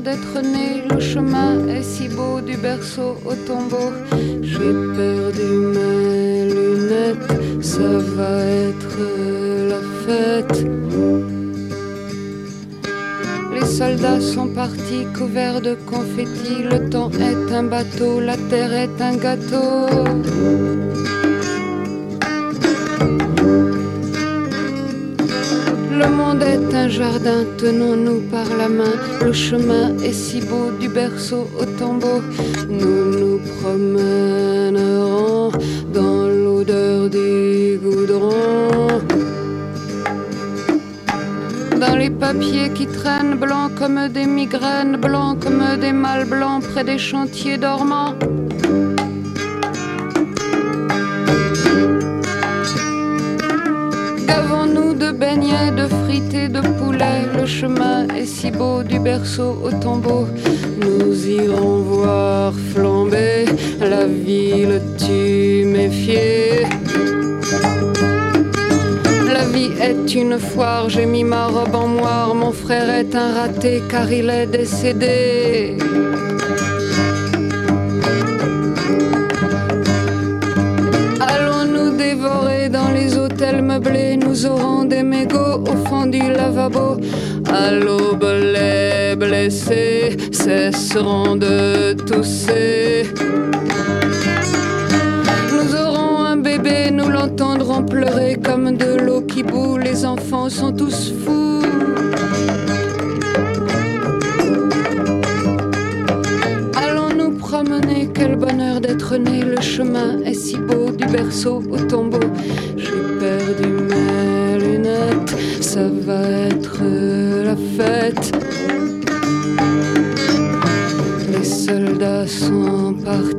D'être né, le chemin est si beau du berceau au tombeau. J'ai perdu mes lunettes, ça va être la fête. Les soldats sont partis couverts de confettis, le temps est un bateau, la terre est un gâteau. Jardin, tenons-nous par la main. Le chemin est si beau du berceau au tombeau. Nous nous promènerons dans l'odeur du goudron. Dans les papiers qui traînent blancs comme des migraines, blancs comme des mâles blancs près des chantiers dormants. de de poulet. Le chemin est si beau du berceau au tombeau. Nous irons voir flamber la ville tuméfiée. La vie est une foire, j'ai mis ma robe en moire. Mon frère est un raté car il est décédé. Nous aurons des mégots au fond du lavabo. À l'aube, les blessés cesseront de tousser. Nous aurons un bébé, nous l'entendrons pleurer comme de l'eau qui bout. Les enfants sont tous fous. Allons nous promener, quel bonheur d'être né. Le chemin est si beau du berceau au tombeau. Va être la fête. Les soldats sont partis,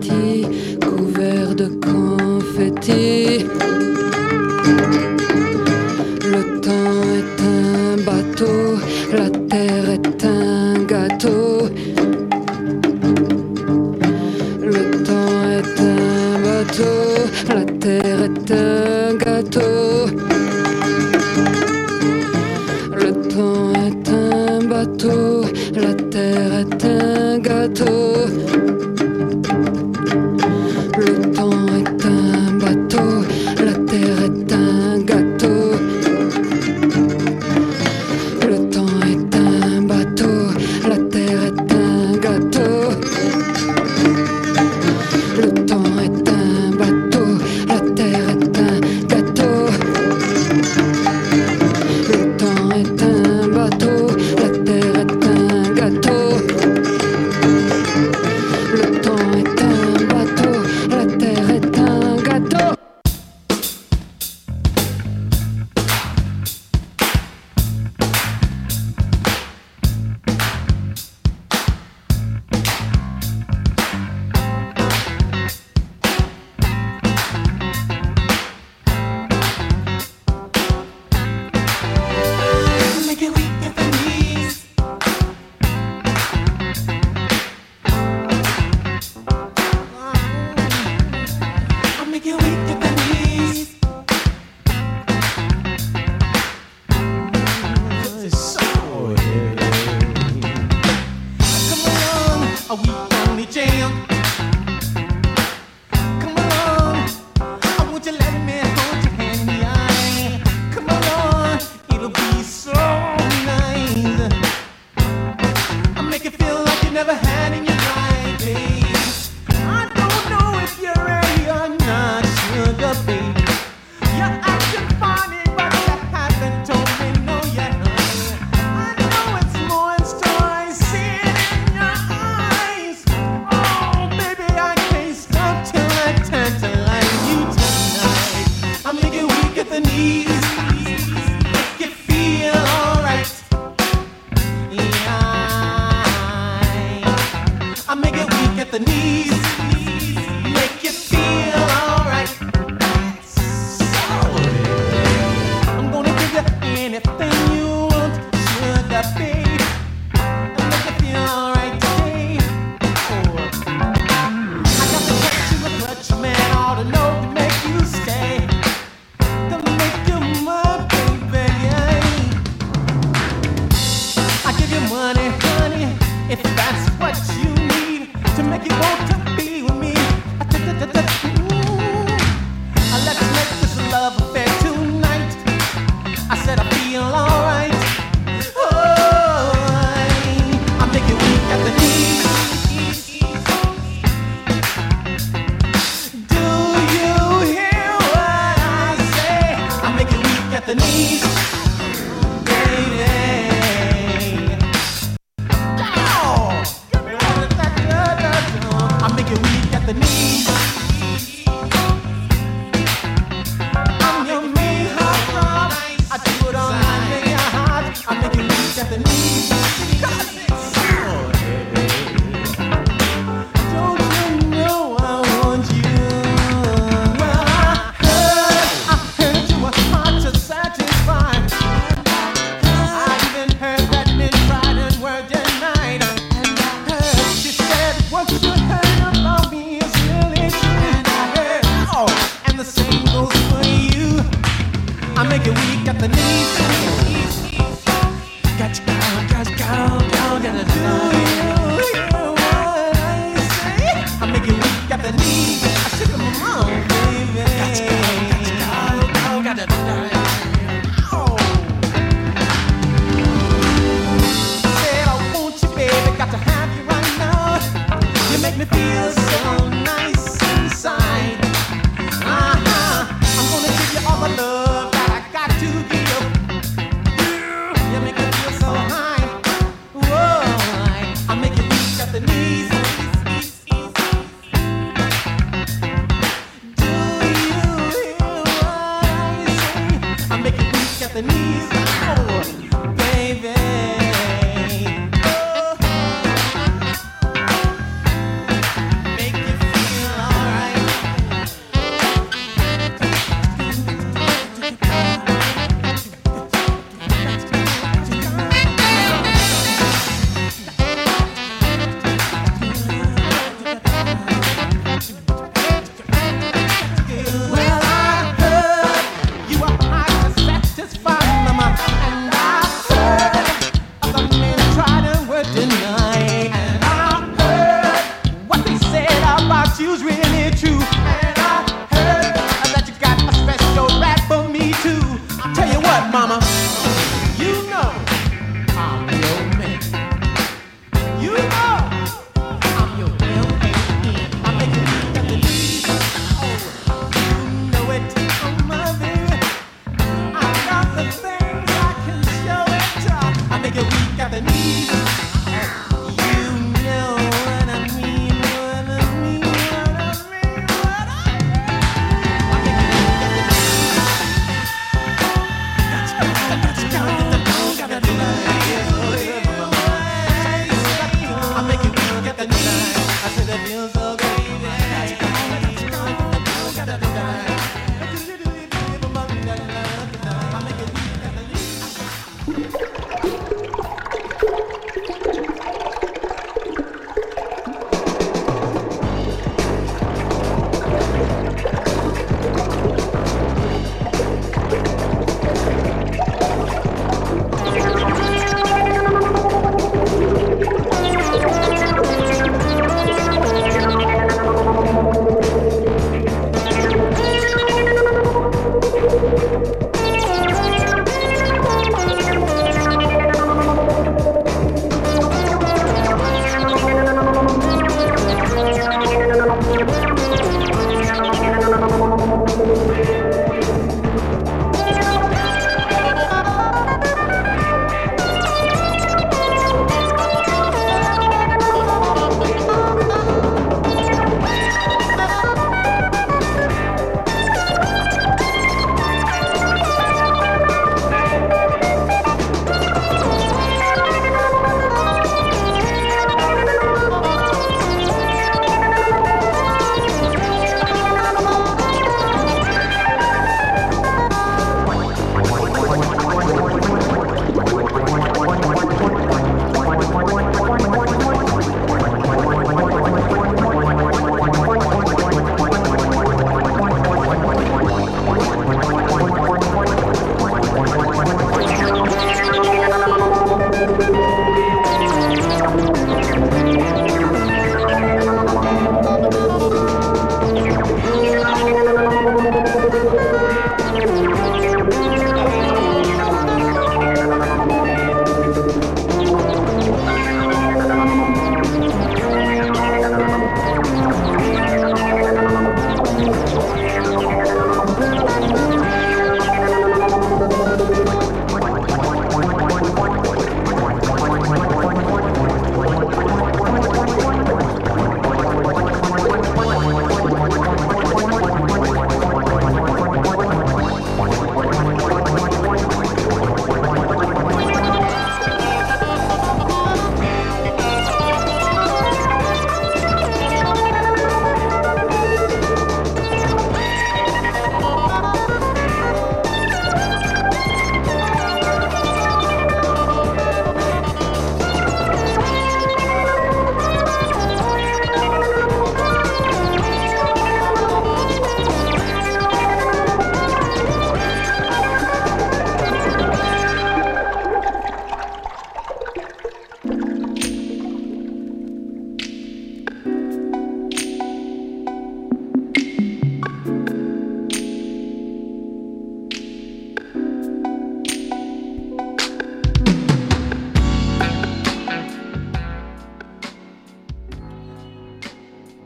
Make it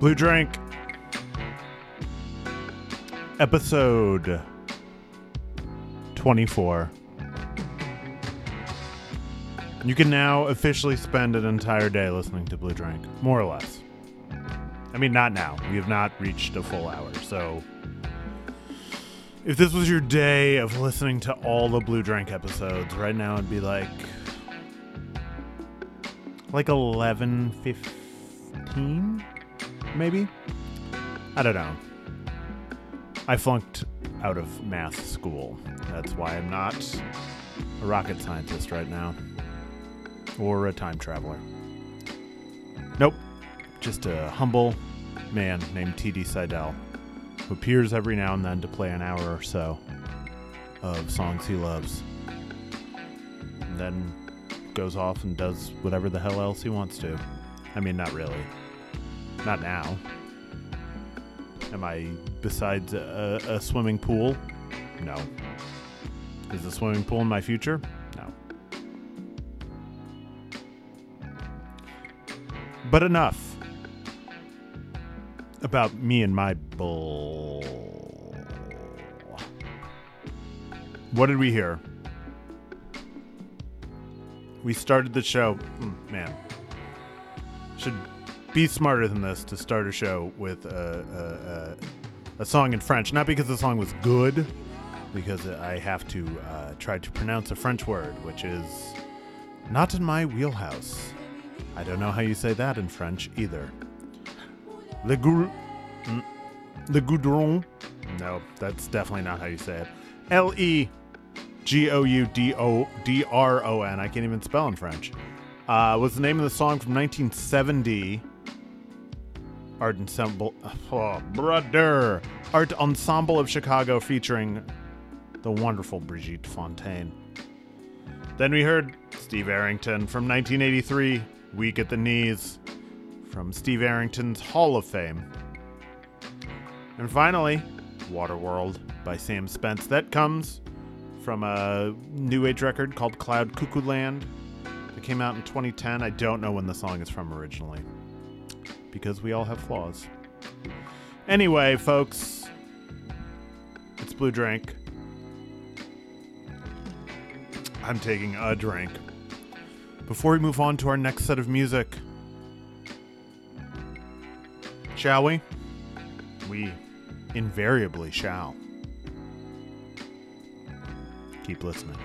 Blue Drink, episode 24. You can now officially spend an entire day listening to Blue Drink, more or less. I mean, not now. We have not reached a full hour, so if this was your day of listening to all the Blue Drink episodes, right now it'd be like like 11 15 maybe? I don't know. I flunked out of math school. That's why I'm not a rocket scientist right now. Or a time traveler. Nope. Just a humble man named T.D. Seidel who appears every now and then to play an hour or so of songs he loves. And then goes off and does whatever the hell else he wants to. I mean, not really. Not now. Am I besides a, a swimming pool? No. Is the swimming pool in my future? No. But enough about me and my bull. What did we hear? We started the show. Mm, man, should be smarter than this to start a show with a, a, a, song in French. Not because the song was good, because I have to uh, try to pronounce a French word, which is not in my wheelhouse. I don't know how you say that in French either. Le, mm, le goudron. No, that's definitely not how you say it. L E G O U D O D R O N. I can't even spell in French. Uh, was the name of the song from 1970. Art Ensemble. Oh, brother. Art Ensemble of Chicago featuring the wonderful Brigitte Fontaine. Then we heard Steve Arrington from 1983, Weak at the Knees, from Steve Arrington's Hall of Fame. And finally, Waterworld by Sam Spence. That comes from a new age record called Cloud Cuckoo Land that came out in 2010. I don't know when the song is from originally because we all have flaws. Anyway, folks, it's Blue Drink. I'm taking a drink. Before we move on to our next set of music, shall we? We invariably shall. Keep listening.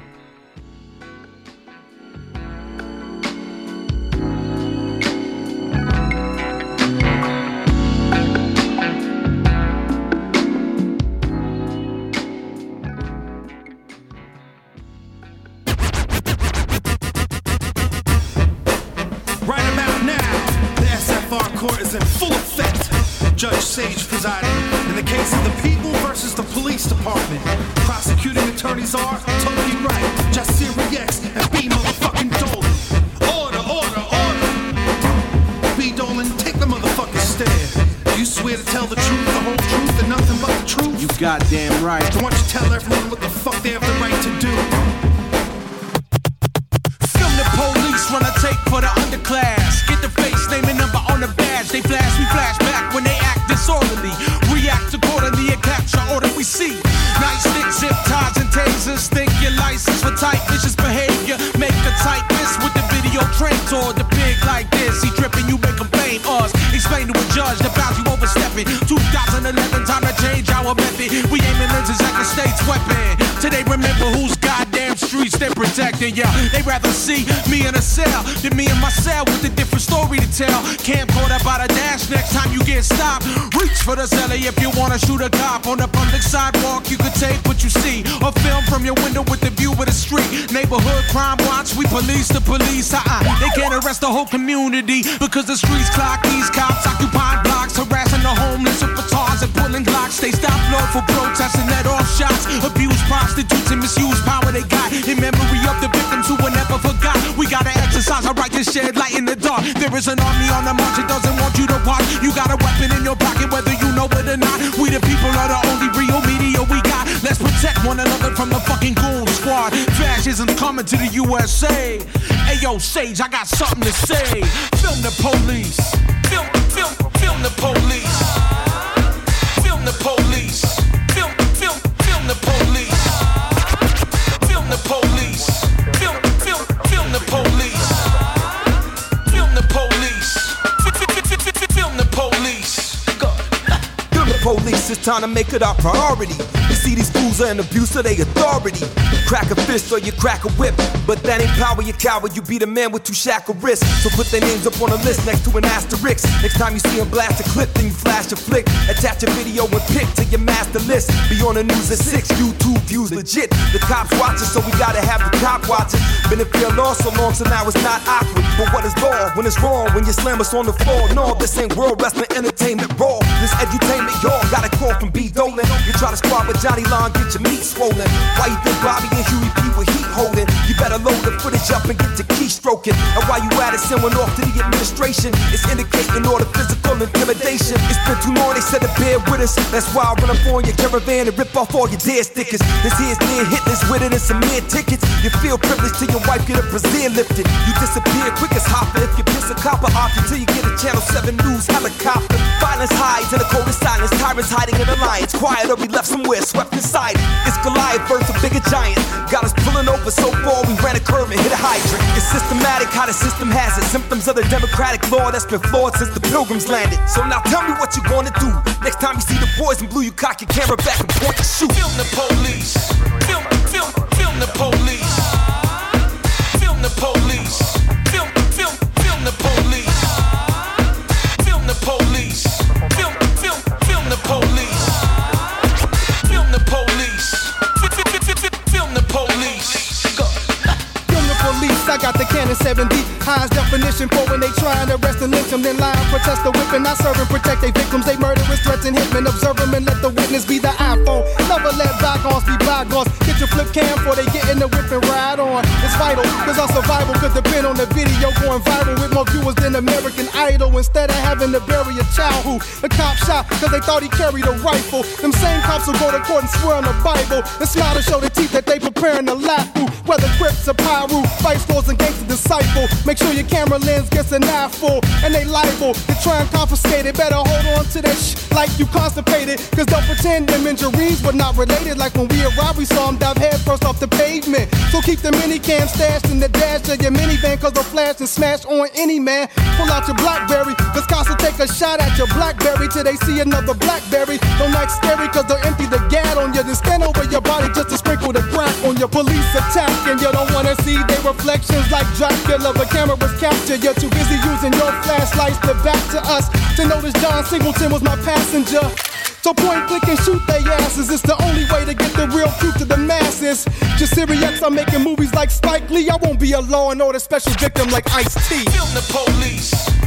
Today, remember whose goddamn streets they're protecting. Yeah, they rather see me in a cell than me in my cell with a different story to tell. Camcorder by the dash next time you get stopped. Reach for the celly if you wanna shoot a cop on the public sidewalk. You could take what you see or film from your window with the view of the street. Neighborhood crime watch, we police the police. Uh-uh. They can't arrest the whole community because the streets clock these cops occupying blocks, batons and pulling. They stop law for protests and let off shots. Abuse prostitutes and misuse power they got in memory of the victims who were never forgot. We gotta exercise our right to shed light in the dark. There is an army on the march, it doesn't want you to watch. You got a weapon in your pocket, whether you know it or not. We the people are the only real media we got. Let's protect one another from the fucking goon squad. Fascism's coming to the USA. Hey yo, Sage, I got something to say. Film the police. Film, film. Film the police. Police. It's time to make it our priority. You see these fools are an abuse of their authority. Crack a fist or you crack a whip. But that ain't power, you coward. You beat a man with two shackled wrists. So put their names up on a list next to an asterisk. Next time you see them blast a clip, then you flash a flick. Attach a video and pick to your master list. Be on the news at 6, YouTube views legit. The cops watching, so we gotta have the cop watching. Been in fear law so long, so now it's not awkward. But what is law when it's wrong? When you slam us on the floor? No, this ain't world wrestling entertainment raw. This edutainment, y'all got a call from B. Dolan. You try to squad with Johnny Long, get your meat swollen. Why you think Bobby and Huey P were heat holding? You better load the footage up and get your key stroking. And while you at it, send one off to the administration. It's indicating all the physical intimidation. It's been too long, they said to bear with us. That's why I run up on your caravan and rip off all your dead stickers. This here's near hitting with it and some mere tickets. You feel privileged till your wife get a Brazil lifted. You disappear quick as Hoffa if you piss a copper off until you get a Channel 7 News helicopter. Violence hides in the coldest silence. Tyrants hiding in alliance. Quiet or we left somewhere swept inside. It's Goliath versus a bigger giant. Got us pulling over so far we ran a curve and hit a hydrant. It's systematic how the system has it. Symptoms of the democratic law that's been flawed since the pilgrims landed. So now tell me what you gonna do. Next time you see the boys in blue, you cock your camera back and point and shoot. Film the police. Film, film, film the police. 70 Highest definition for when they trying to arrest and lynch them, then and protest the whipping. I serve and protect their victims. They murderers, threats, and hitmen. Observe them and let the witness be the iPhone. Never let bygones be bygones. Get your flip cam before they get in the whip and ride on. It's vital, cause our survival could depend on the video going viral with more viewers than American Idol. Instead of having to bury a child who the cop shot cause they thought he carried a rifle. Them same cops will go to court and swear on the Bible and smile to show the teeth that they preparing to laugh through. Whether Crips or Piru, Vice Lords and gang's Disciple. Make sure your camera lens gets an eye full and they liable to try and confiscate it. Better hold on to that sh like you constipated. Cause they'll pretend them injuries were not related. Like when we arrived, we saw them dive head first off the pavement. So keep the mini cam stashed in the dash of your minivan. Cause they'll flash and smash on any man. Pull out your Blackberry. Cause cops will take a shot at your Blackberry till they see another Blackberry. Don't act scary cause they'll empty the gat on you. Then stand over your body just sprinkle the crack on your police attack. And you don't wanna see their reflections like Dracula. But camera was captured. You're too busy using your flashlights to back to us. To notice John Singleton was my passenger. So point, click, and shoot their asses. It's the only way to get the real truth to the masses. Just serious, I'm making movies like Spike Lee. I won't be a law and order special victim like Ice T. Film the police.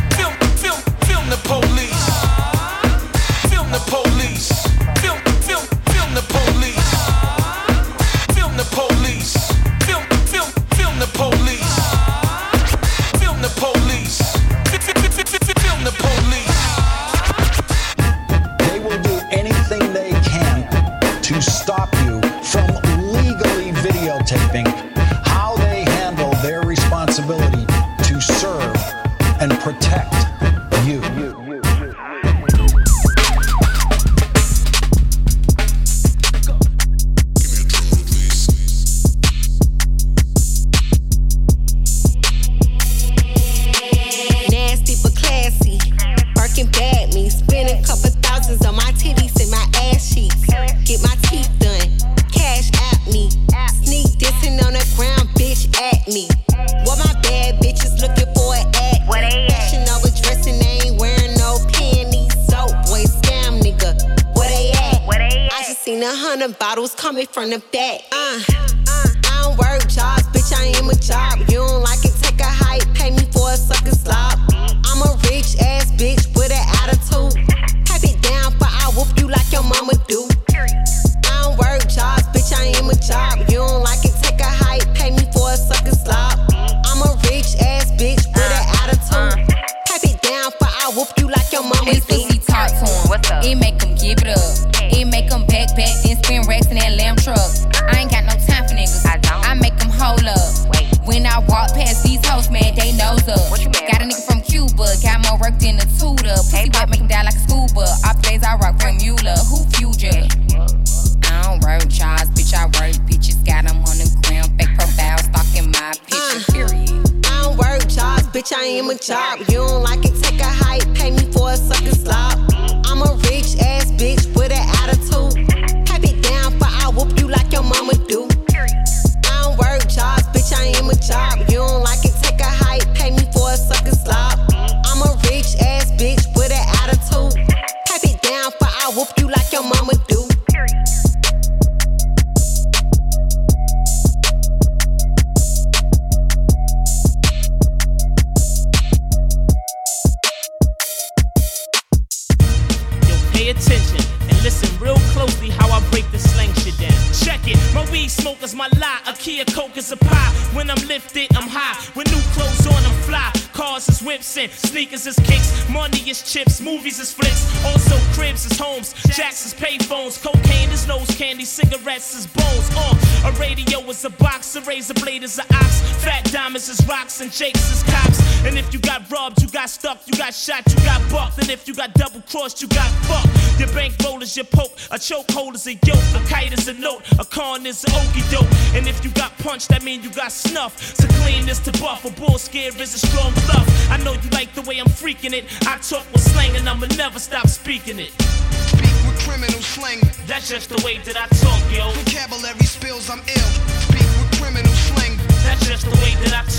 Got snuff. So clean this to buff, a bull scare is a strong bluff. I know you like the way I'm freaking it. I talk with slang and I'ma never stop speaking it. Speak with criminal slang. That's just the way that I talk, yo. Vocabulary spills, I'm ill. Speak with criminal slang. That's just the way that I talk,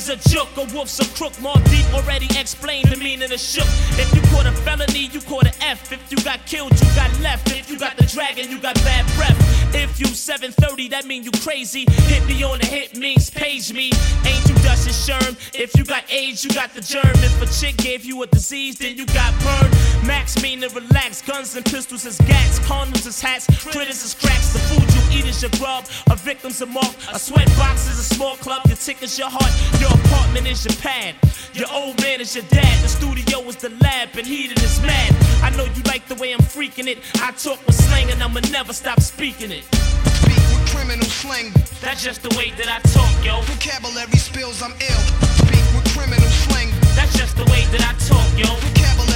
is a joke, a wolf's a crook. Deep already explained the meaning of shook. If you caught a felony, you caught an F. If you got killed, you got left. If you got the dragon, you got bad breath. If you 730, that mean you crazy. Hit me on the hit means page me. Ain't you Dustin Sherm? If you got AIDS, you got the germ. If a chick gave you a disease, then you got burned. Max mean to relax. Guns and pistols as gats. Condoms as hats. Critters is cracks. The food you eat is your grub. A victim's a mark. A sweat box is a small club. Your ticket's your heart. Your apartment is your pad. Your old man is your dad. The studio is the lab. And heated is mad. I know you like the way I'm freaking it. I talk with slang and I'ma never stop speaking it. Speak with criminal slang. That's just the way that I talk, yo. Vocabulary spills, I'm ill. Speak with criminal slang. That's just the way that I talk, yo. Vocabulary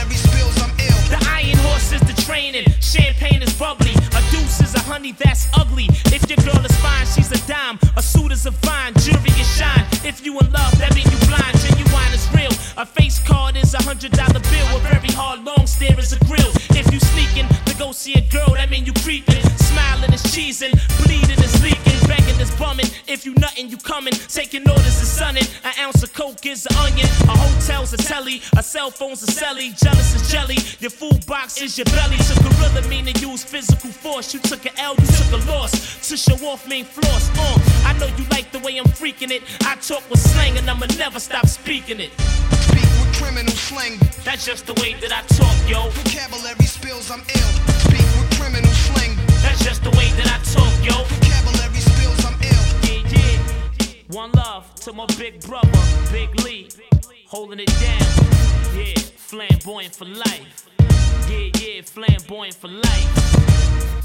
horse is the training. Champagne is bubbly. A deuce is a honey that's ugly. If your girl is fine, she's a dime. A suit is a fine. Jewelry is shine. If you in love, that mean you blind. Genuine is real. A face card is a hundred dollar bill. A very hard long stare is a grill. If you sneaking go see a girl, that mean you creeping. Smiling is cheesing. Bleeding is leaking. Begging is bumming. If you nuttin', you coming. Taking orders is sunning. An ounce of coke is an onion. A hotel's a telly. A cell phone's a celly. Jealous is jelly. Your food box is your belly. To gorilla mean to use physical force. You took an L, you took a loss. To show off mean floss. Uh, I know you like the way I'm freaking it. I talk with slang and I'ma never stop speaking it. Speak criminal slang. That's just the way that I talk, yo. Vocabulary spills, I'm ill. Speak with criminal slang. That's just the way that I talk, yo. Vocabulary spills, I'm ill. Yeah, yeah. One love to my big brother, Big Lee. Holding it down. Yeah, flamboyant for life. Yeah, yeah, flamboyant for life.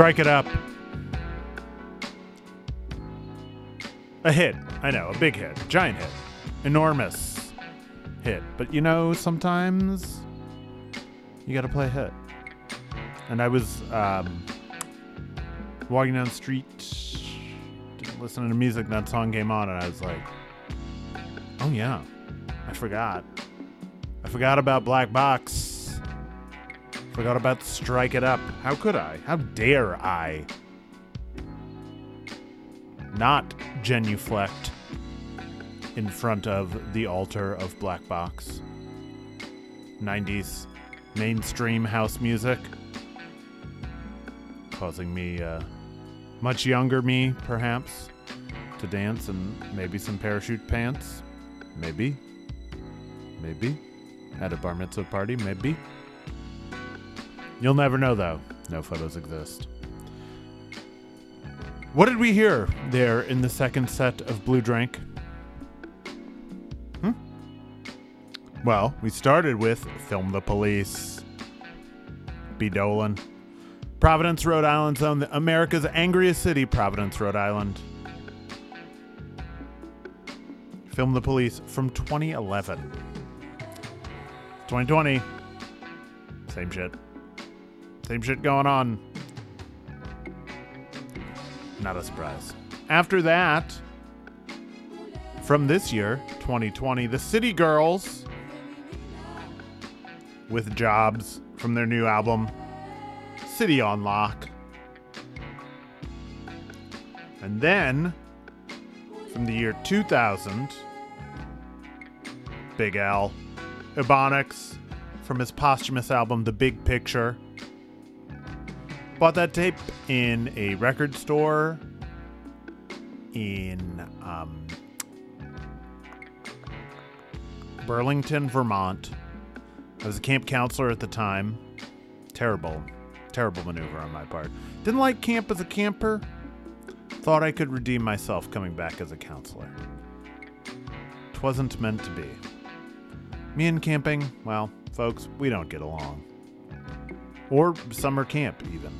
Strike it up. A hit. I know, a big hit. Giant hit. Enormous hit. But you know, sometimes you gotta play a hit. And I was um, walking down the street, listening to music, and that song came on, and I was like, oh yeah, I forgot. I forgot about Black Box. Forgot about Strike It Up. How could I? How dare I? Not genuflect in front of the altar of Black Box. 90s mainstream house music. Causing me, uh, much younger me, perhaps, to dance and maybe some parachute pants. Maybe. Maybe. At a bar mitzvah party, maybe. You'll never know, though. No photos exist. What did we hear there in the second set of Blue Drink? Hmm? Well, we started with Film the Police. B. Dolan. Providence, Rhode Island's own, America's angriest city, Providence, Rhode Island. Film the Police from 2011. 2020. Same shit. Same shit going on. Not a surprise. After that, from this year, 2020, the City Girls with jobs from their new album, City on Lock. And then, from the year 2000, Big L, Ebonics, from his posthumous album, The Big Picture. Bought that tape in a record store in um, Burlington, Vermont. I was a camp counselor at the time. Terrible, terrible maneuver on my part. Didn't like camp as a camper. Thought I could redeem myself coming back as a counselor. Twasn't meant to be. Me and camping, well, folks, we don't get along. Or summer camp, even.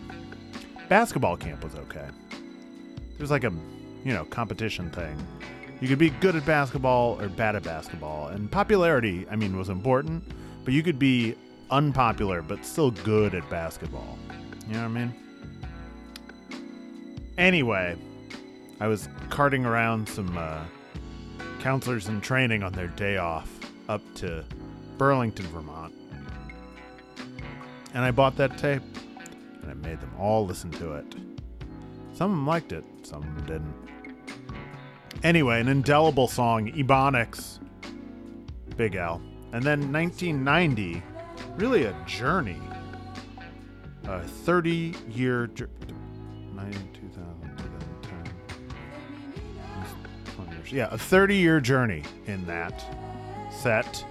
Basketball camp was okay. There's like a you know, competition thing. You could be good at basketball or bad at basketball. And popularity, I mean, was important, but you could be unpopular but still good at basketball. You know what I mean? Anyway, I was carting around some uh, counselors in training on their day off up to Burlington, Vermont. And I bought that tape and I made them all listen to it. Some of them liked it, some of them didn't. Anyway, an indelible song, Ebonics, Big L. And then 1990, really a journey. A 30 year journey. 2000, 2010. Yeah, a 30 year journey in that set.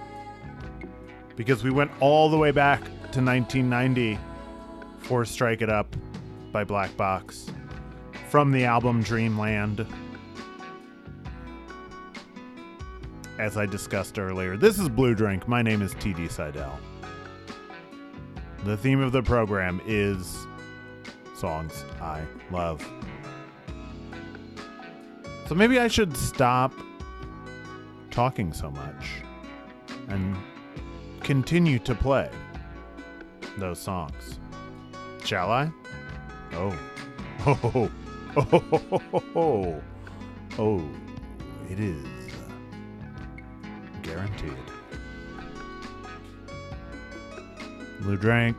Because we went all the way back to 1990 for Strike It Up by Black Box from the album Dreamland. as I discussed earlier. This is Blue Drink. My name is TD Seidel. The theme of the program is songs I love. So maybe I should stop talking so much and continue to play those songs. Shall I? Oh. Oh. Oh. Oh. Oh. oh. oh. It is guaranteed. Blue drink.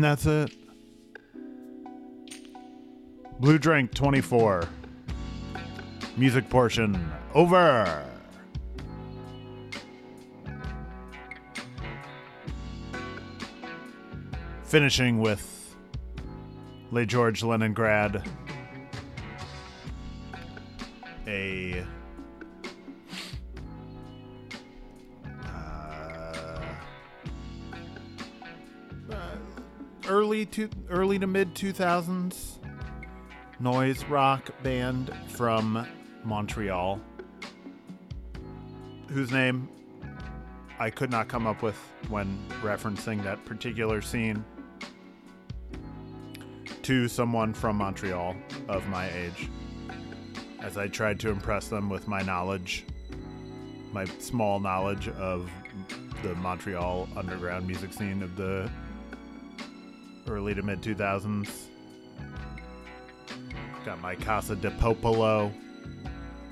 And that's it. Blue Drink 24. Music portion over. Finishing with Les Georges Leningrad. A. early to early to mid 2000s noise rock band from Montreal whose name I could not come up with when referencing that particular scene to someone from Montreal of my age as I tried to impress them with my knowledge my small knowledge of the Montreal underground music scene of the early to mid 2000s. Got my Casa del Popolo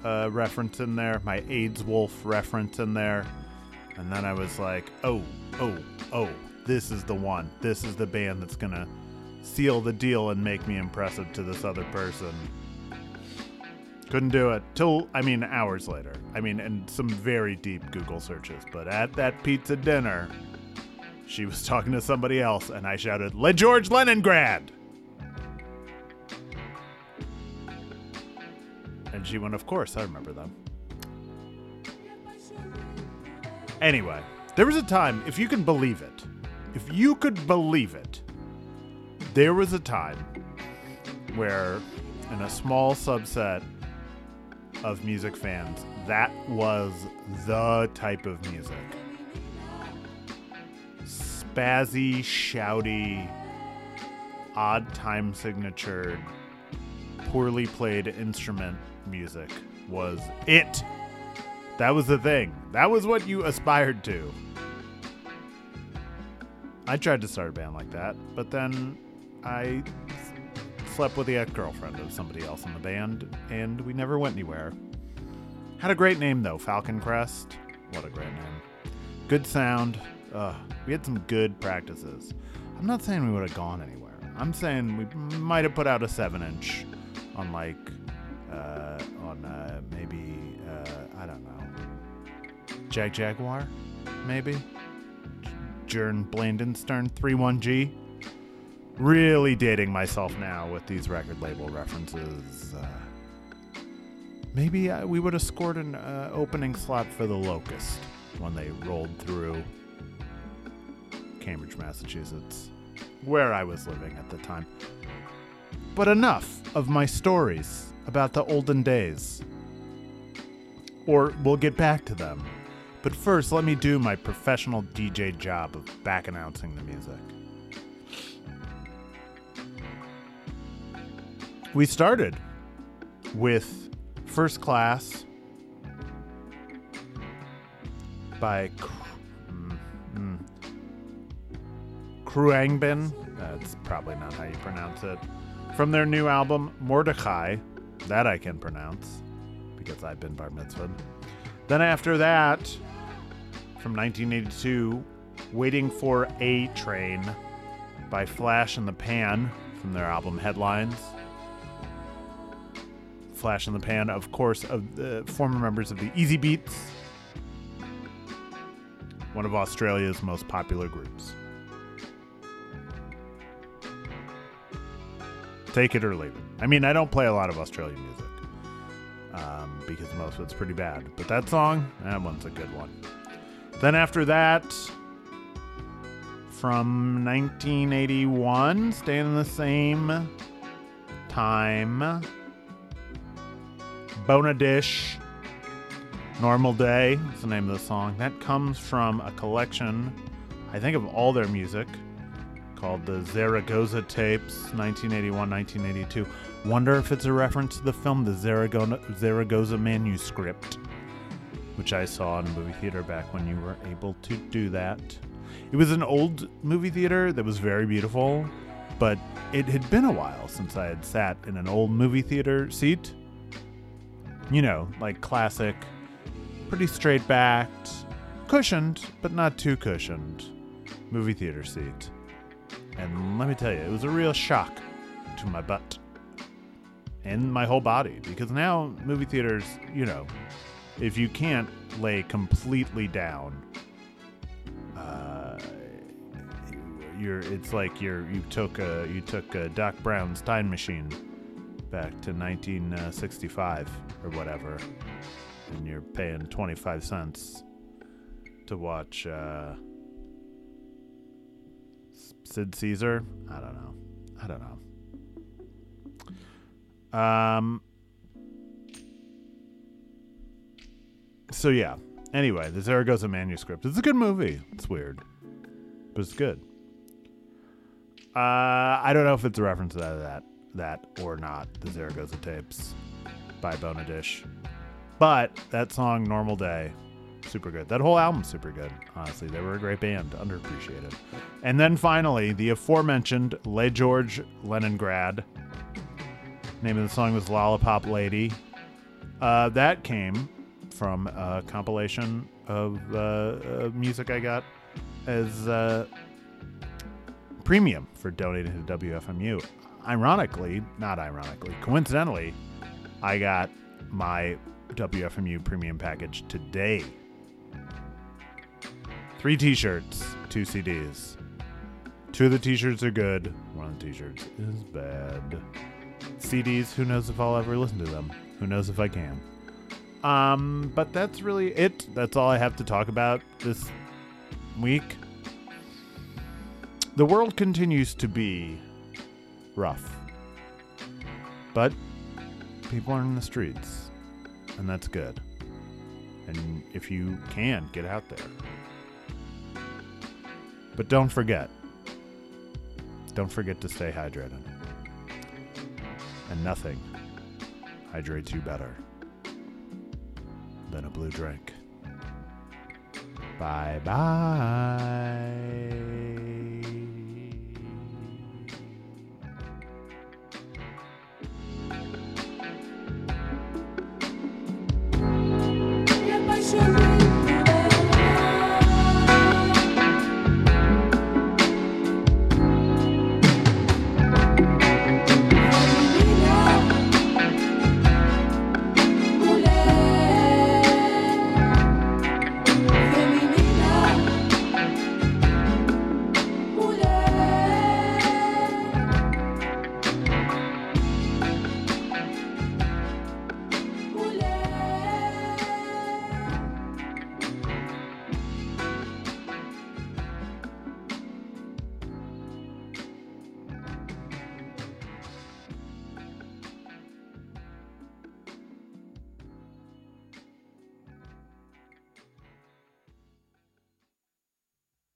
uh, reference in there, my AIDS Wolf reference in there. And then I was like, oh, oh, oh, this is the one. This is the band that's going to seal the deal and make me impressive to this other person. Couldn't do it till, I mean, hours later. I mean, and some very deep Google searches. But at that pizza dinner, she was talking to somebody else, and I shouted, Les Georges Leningrad! And she went, Of course, I remember them. Anyway, there was a time, if you can believe it, if you could believe it, there was a time where, in a small subset of music fans, that was the type of music. Spazzy, shouty, odd time signatured, poorly played instrument music was it. That was the thing. That was what you aspired to. I tried to start a band like that, but then I slept with the ex girlfriend of somebody else in the band, and we never went anywhere. Had a great name though, Falcon Crest. What a great name. Good sound. We had some good practices. I'm not saying we would have gone anywhere. I'm saying we might have put out a seven inch on like uh, on uh, maybe uh, I don't know Jagjaguwar, maybe Gern Blandsten 31G. Really dating myself now with these record label references. Uh, maybe uh, we would have scored an opening slot for the Locust when they rolled through Cambridge, Massachusetts, where I was living at the time. But enough of my stories about the olden days. Or we'll get back to them. But first, let me do my professional DJ job of back announcing the music. We started with First Class by Khruangbin. That's probably not how you pronounce it. From their new album, Mordecai. That I can pronounce because I've been bar mitzvahed. Then after that, from 1982, Waiting for A Train by Flash in the Pan from their album Headlines. Flash in the Pan, of course, of the former members of the Easybeats, one of Australia's most popular groups. Take it or leave it. I mean, I don't play a lot of Australian music um, because most of it's pretty bad. But that song, that one's a good one. Then after that, from 1981, staying in the same time, Bona Dish, Normal Day is the name of the song. That comes from a collection, I think, of all their music called the Zaragoza Tapes, 1981 1982. Wonder if it's a reference to the film The Zaragoza, Zaragoza Manuscript, which I saw in a movie theater back when you were able to do that. It was an old movie theater that was very beautiful, but it had been a while since I had sat in an old movie theater seat. You know, like classic, pretty straight backed, cushioned, but not too cushioned movie theater seat. And let me tell you, it was a real shock to my butt and my whole body because now movie theaters, you know, if you can't lay completely down, uh, you're it's like you're you took a you took a Doc Brown's time machine back to 1965 or whatever, and you're paying 25 cents to watch. Uh, Sid Caesar? I don't know. I don't know. Um. So yeah. Anyway, the Zaragoza manuscript. It's a good movie. It's weird, but it's good. Uh, I don't know if it's a reference to that, that, that or not. The Zaragoza tapes by Bona Dish, but that song "Normal Day" super good. That whole album's super good. Honestly, they were a great band, underappreciated. And then finally, the aforementioned Les Georges Leningrad. Name of the song was Lollipop Lady. Uh, that came from a compilation of uh, uh, music I got as uh, premium for donating to WFMU. Ironically, not ironically, coincidentally, I got my WFMU premium package today Three t shirts, two CDs. Two of the t shirts are good, one of the t shirts is bad. CDs, who knows if I'll ever listen to them? Who knows if I can? Um, but that's really it. That's all I have to talk about this week. The world continues to be rough. But people are in the streets, and that's good. And if you can, get out there. But don't forget, don't forget to stay hydrated. And nothing hydrates you better than a blue drink. Bye bye.